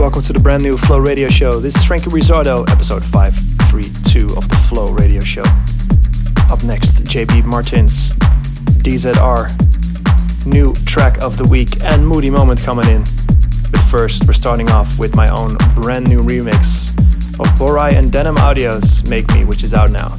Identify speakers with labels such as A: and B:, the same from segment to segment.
A: Welcome to the brand new Flow Radio Show. This is Frankie Rizzardo, episode 532 of the Flow Radio Show. Up next, JB Martins, DZR, new track of the week, and Moody Moment coming in. But first, we're starting off with my own brand new remix of Borai and Denim Audio's Make Me, which is out now.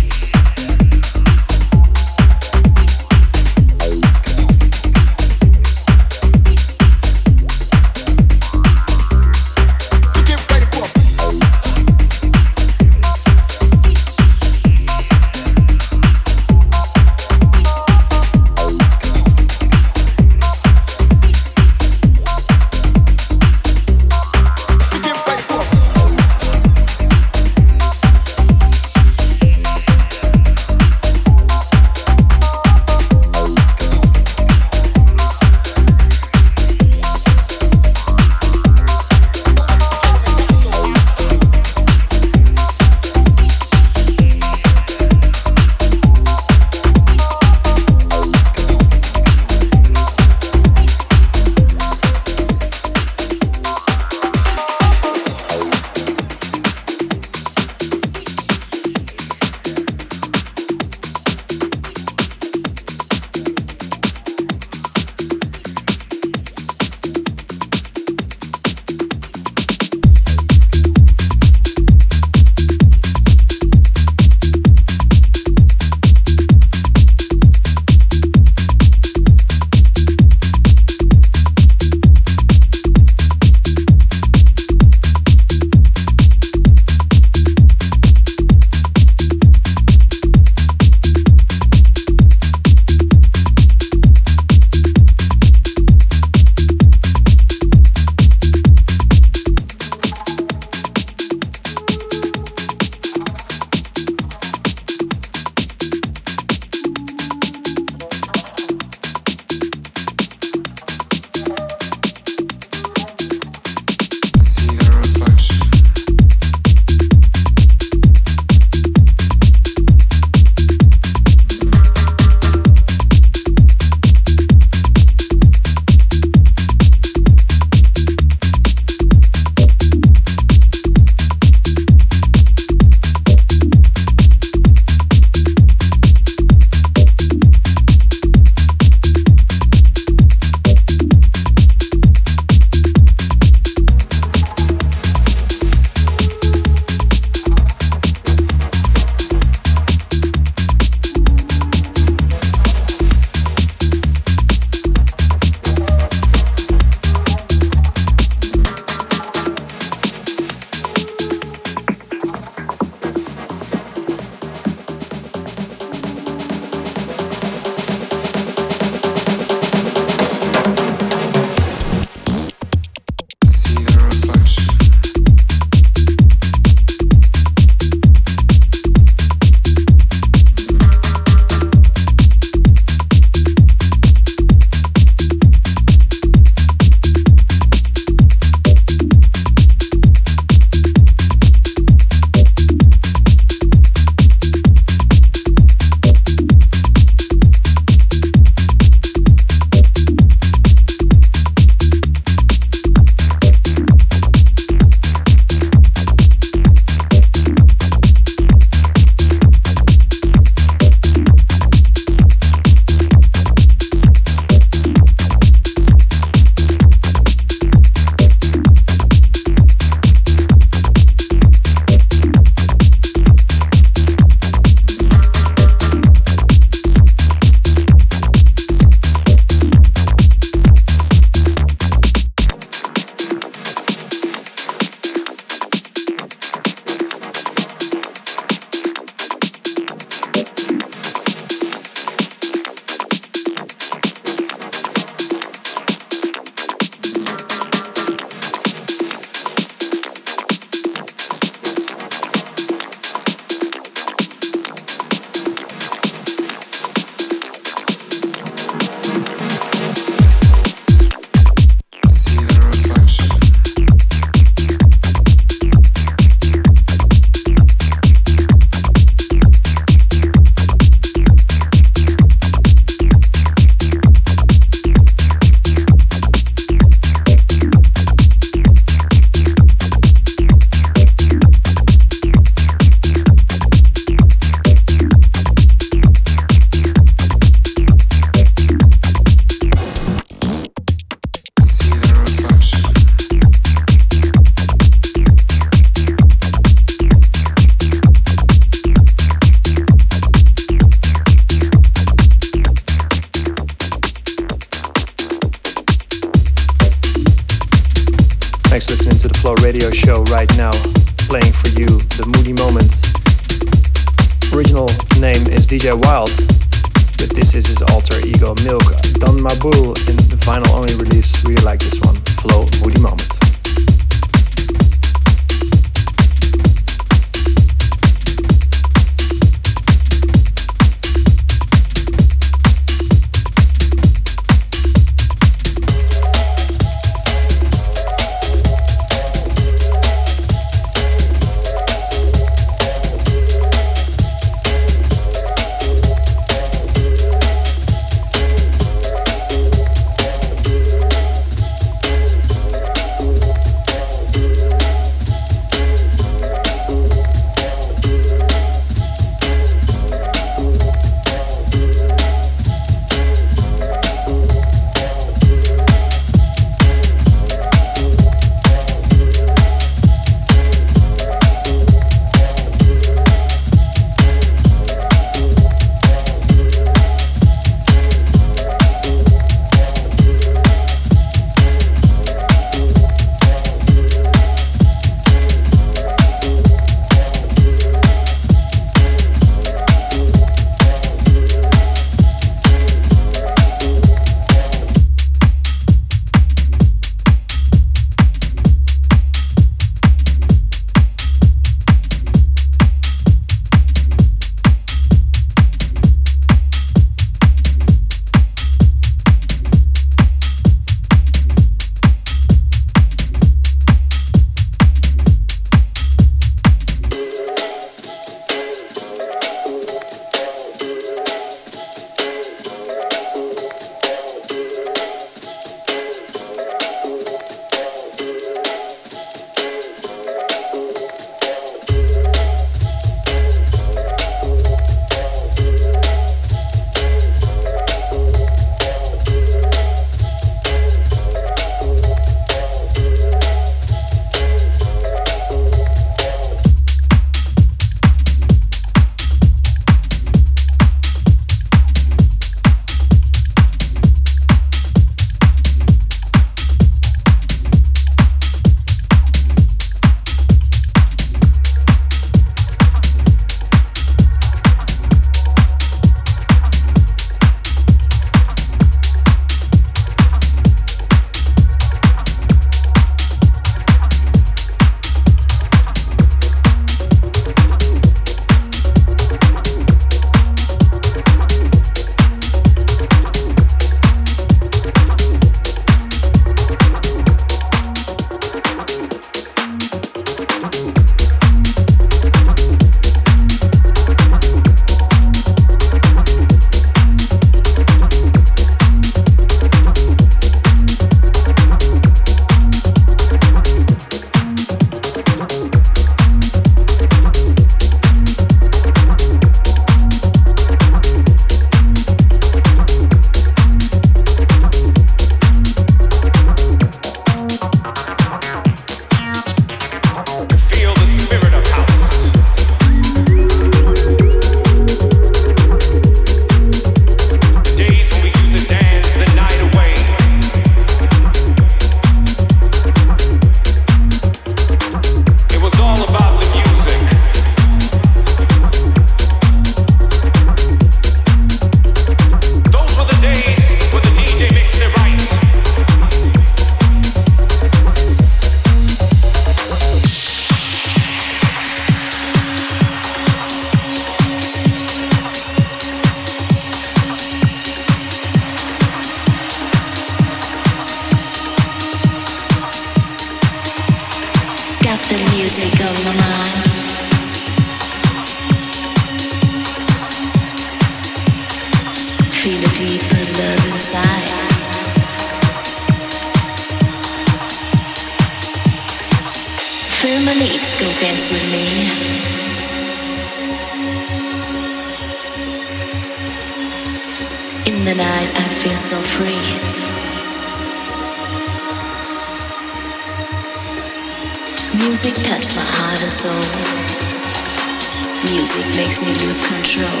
B: makes me lose control.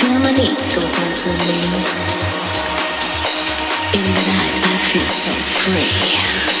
C: Feel my needs go dance with me. In the night, I
D: feel so free.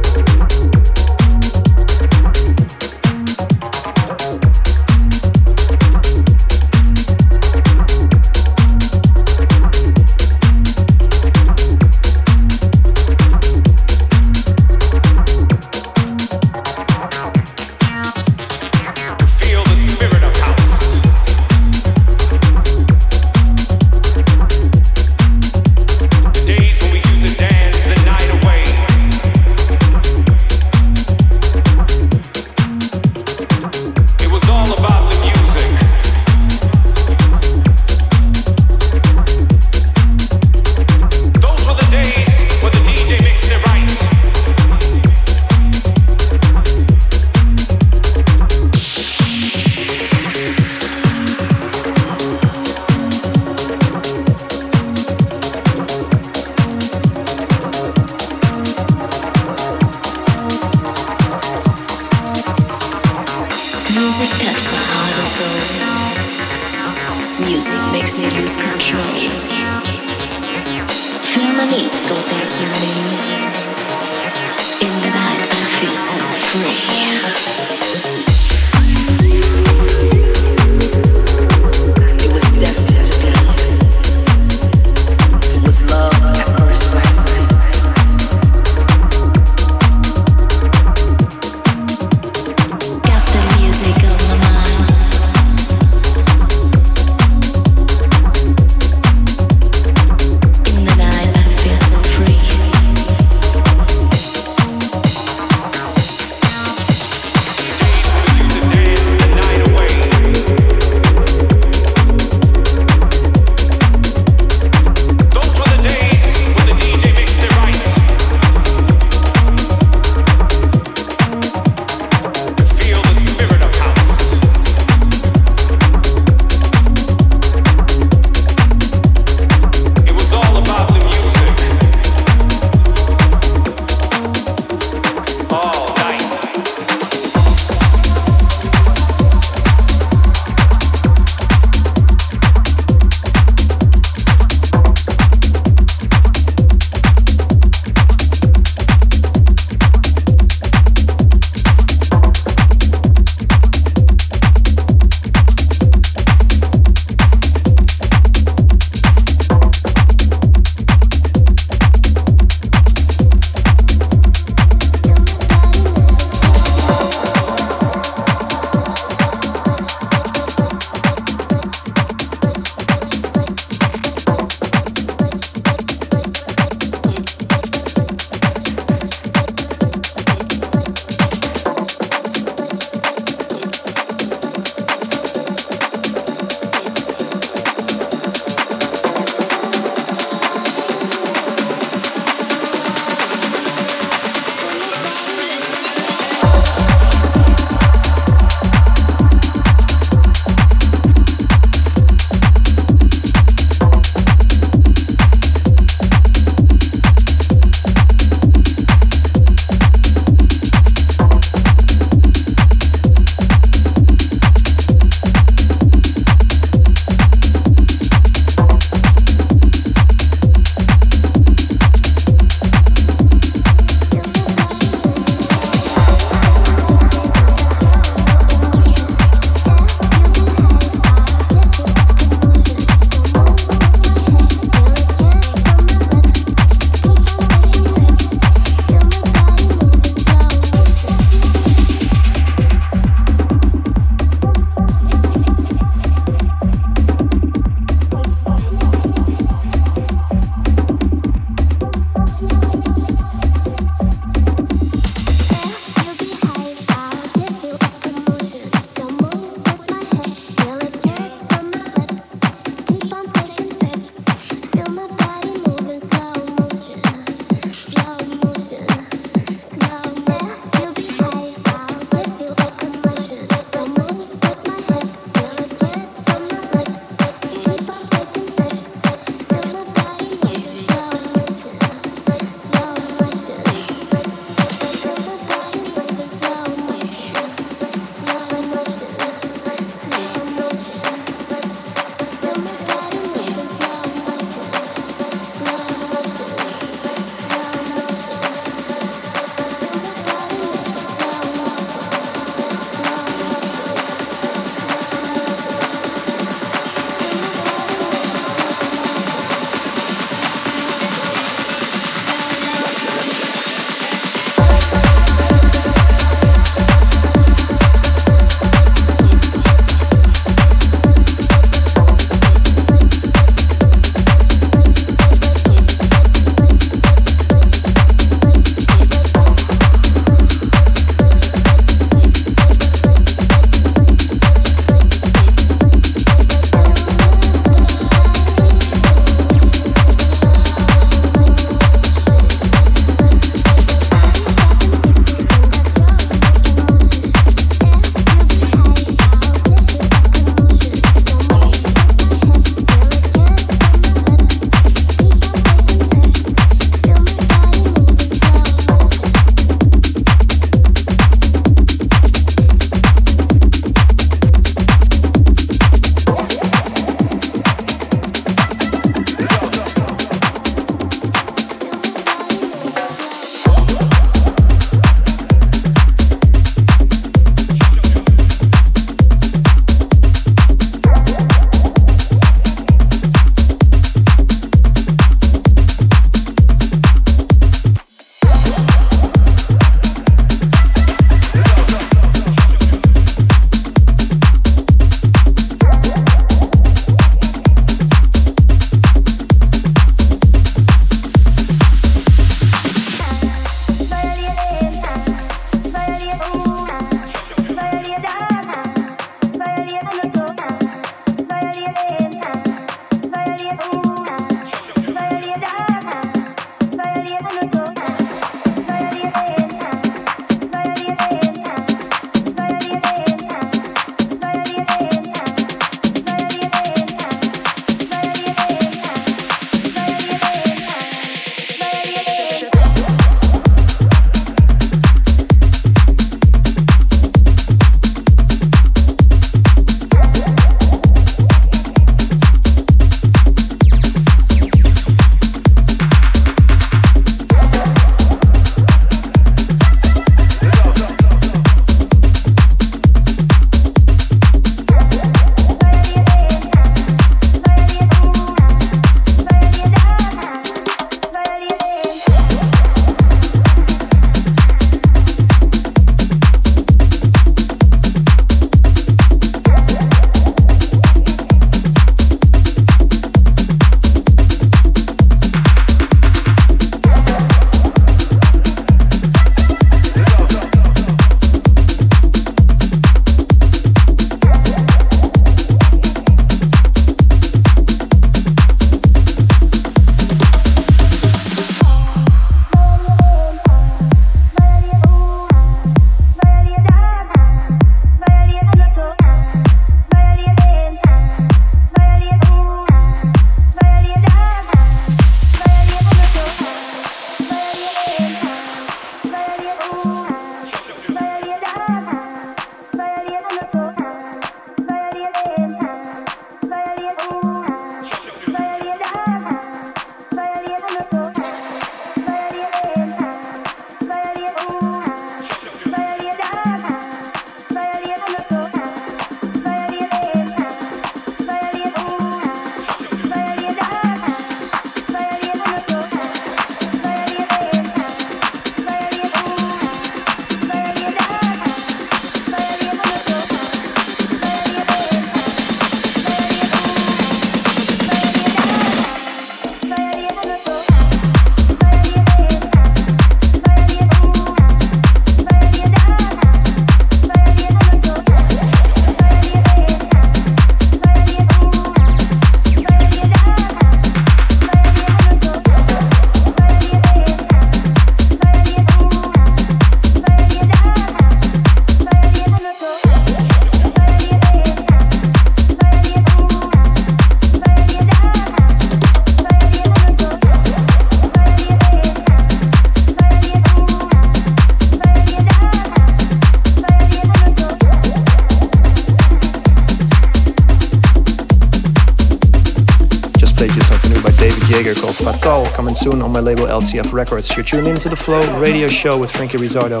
D: my label LTF Records. You're tuned into the Flow Radio Show with Frankie Rizzardo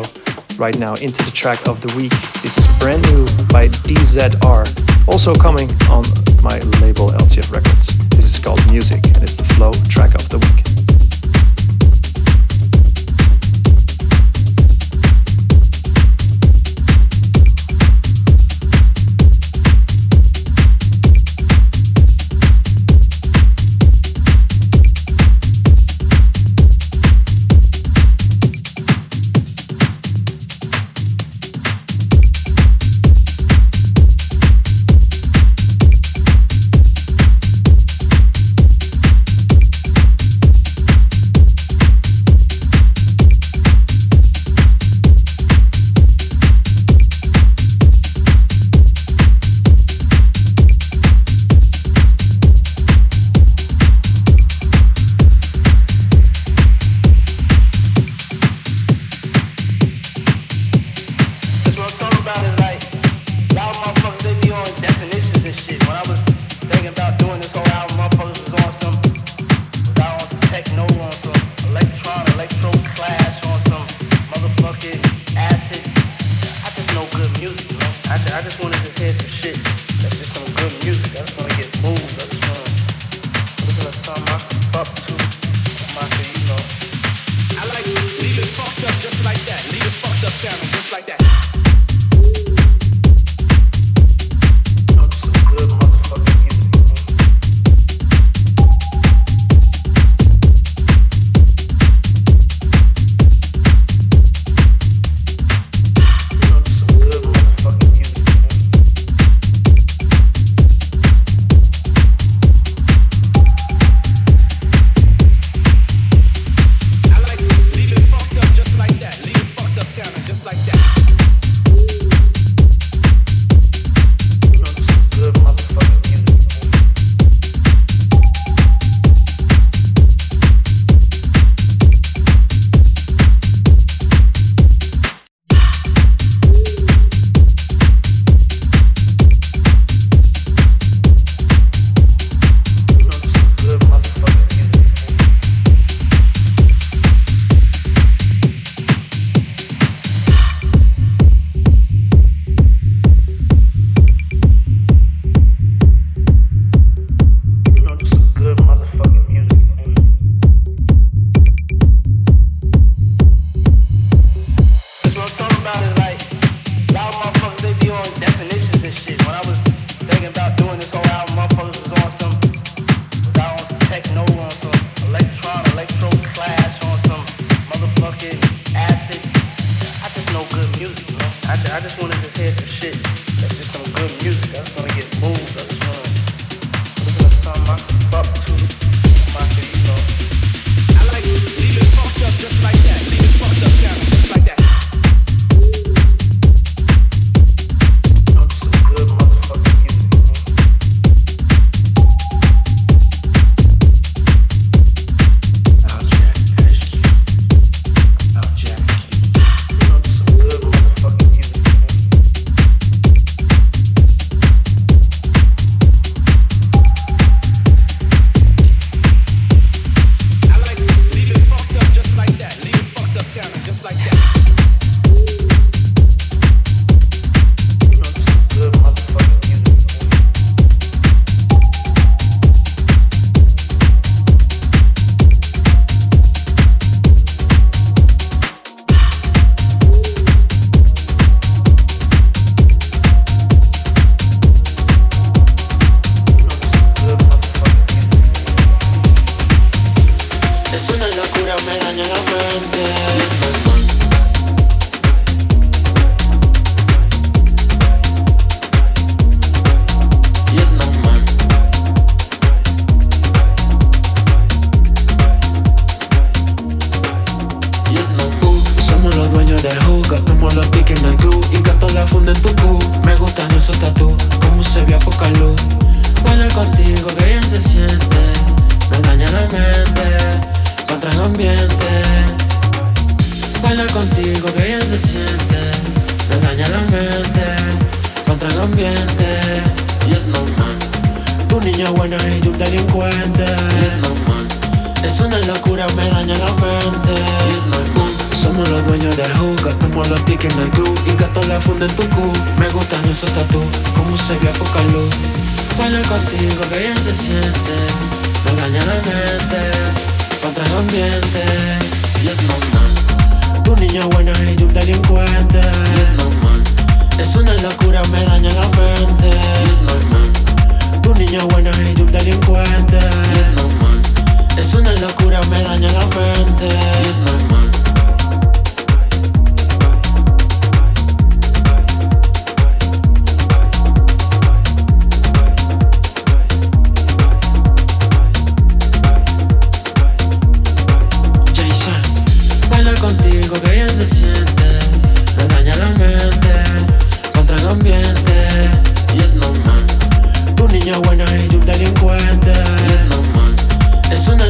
D: Right now, into the track of the week. This is brand new by DZR, also coming on my label LTF Records. This is called Music, and it's the Flow track of the week.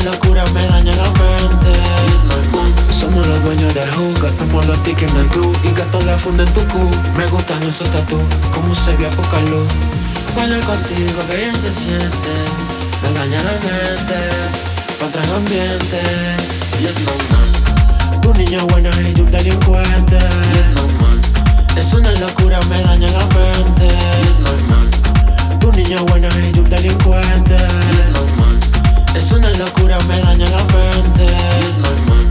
E: locura me daña la mente Somos los dueños del hook, gastamos los tickets en el club Y gasto la funda en tu cu Me gustan esos tatu, como se ve a luz Bailar contigo que bien se siente Me daña la mente, pa' el ambiente normal, Tu niña buena y yo un delincuente normal, Es una locura, me daña la mente normal, Tu niña buena y yo un delincuente es una locura, me daña la mente.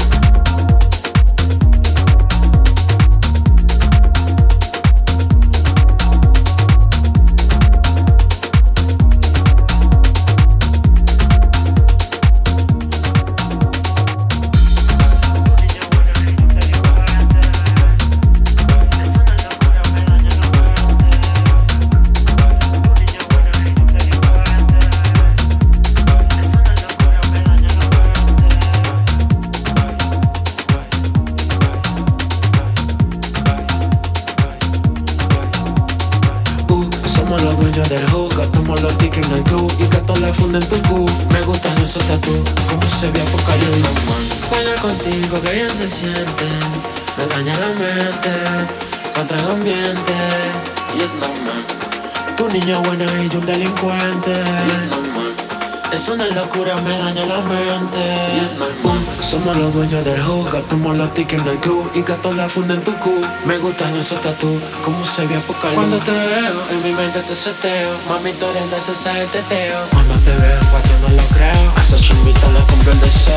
E: se vio en tu normal Juega contigo que bien se siente Me daña la mente Contra el ambiente Y es normal Tu niña buena y yo un delincuente Y es Es una locura, me daña la mente Y Somos los dueños del juego Gastamos los tickets en el club Y gato la funda en tu cu Me gustan esos tatu Como se ve Cuando te veo En mi mente te seteo Mami, tú eres te teteo Cuando te veo, cuando no lo creo
A: such un vitale comprenderse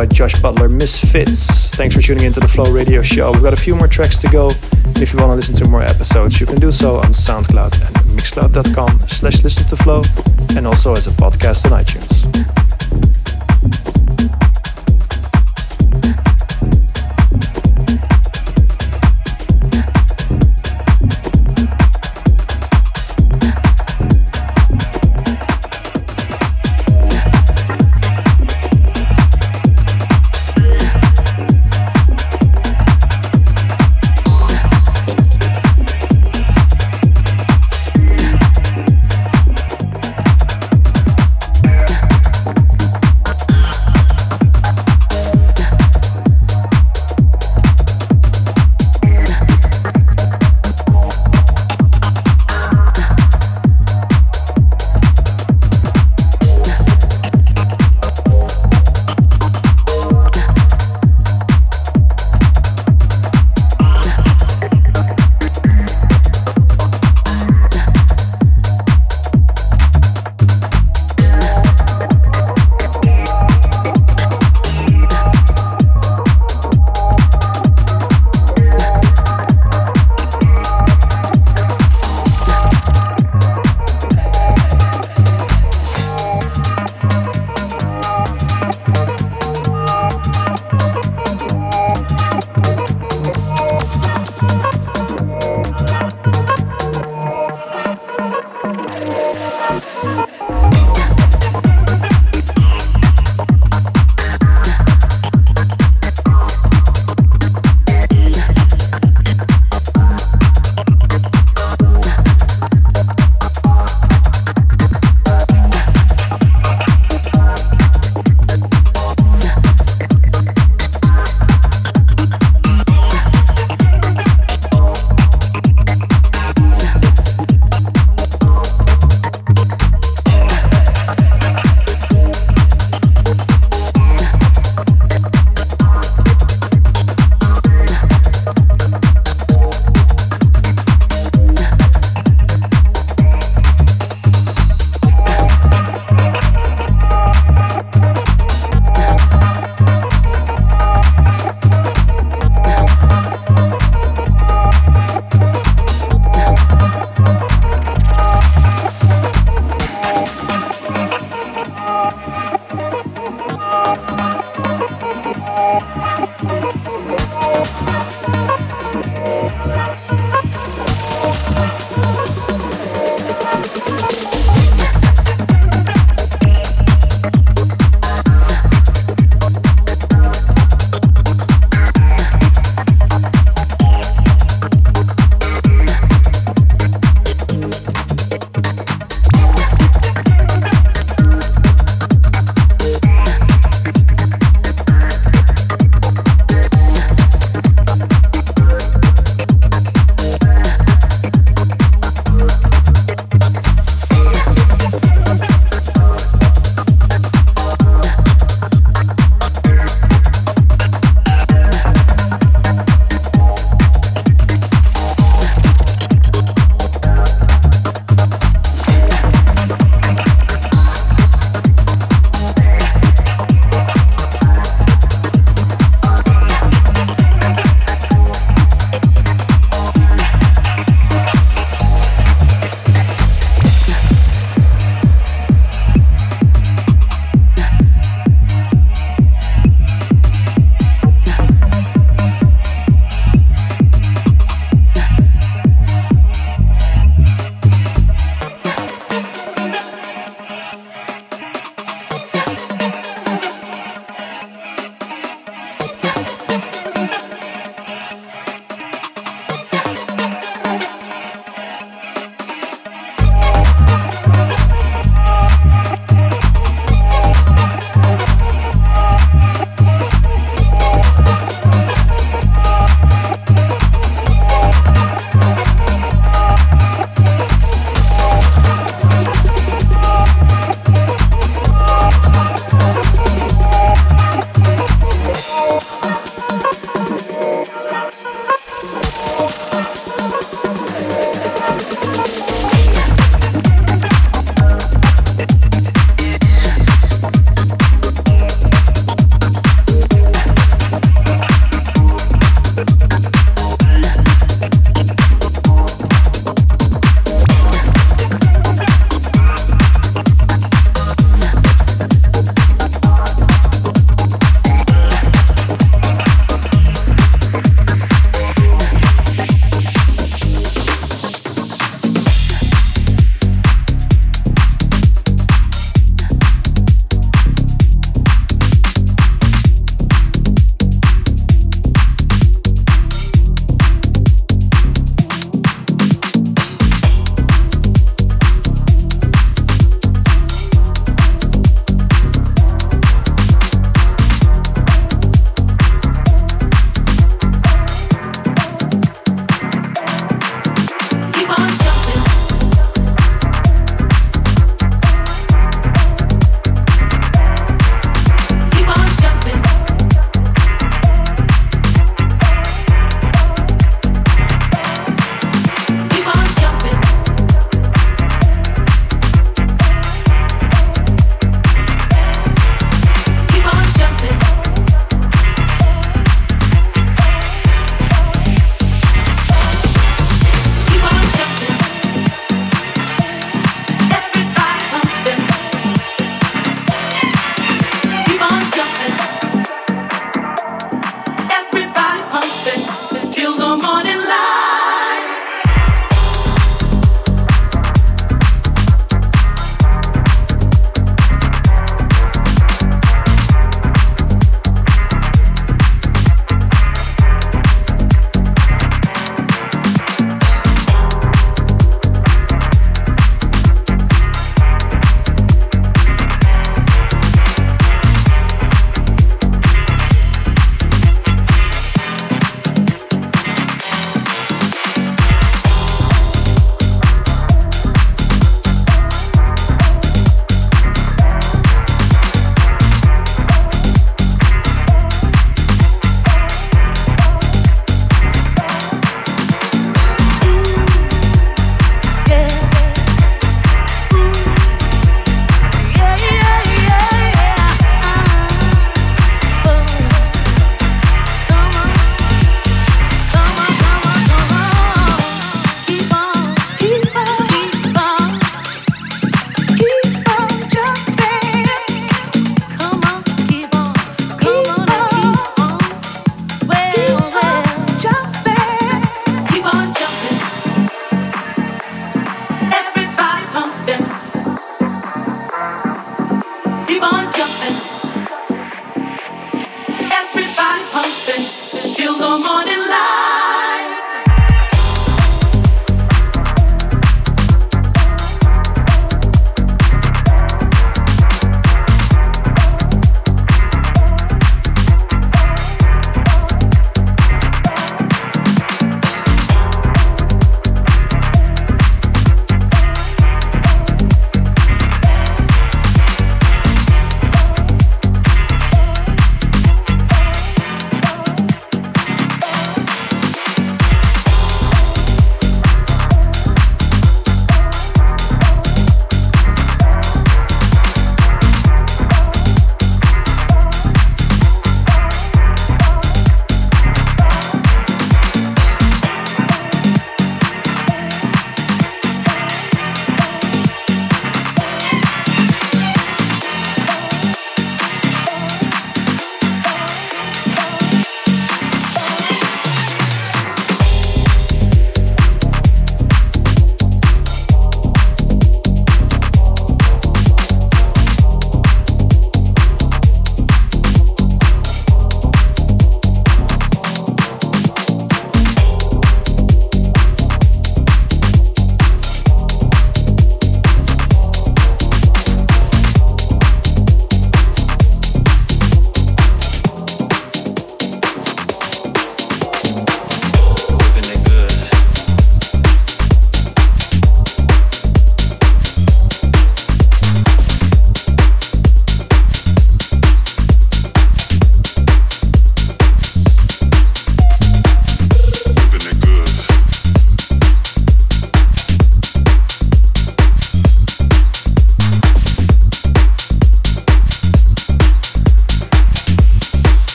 A: by Josh Butler, Misfits. Thanks for tuning into the Flow Radio Show. We've got a few more tracks to go. If you want to listen to more episodes, you can do so on SoundCloud and mixcloud.com slash listen to flow and also as a podcast on iTunes.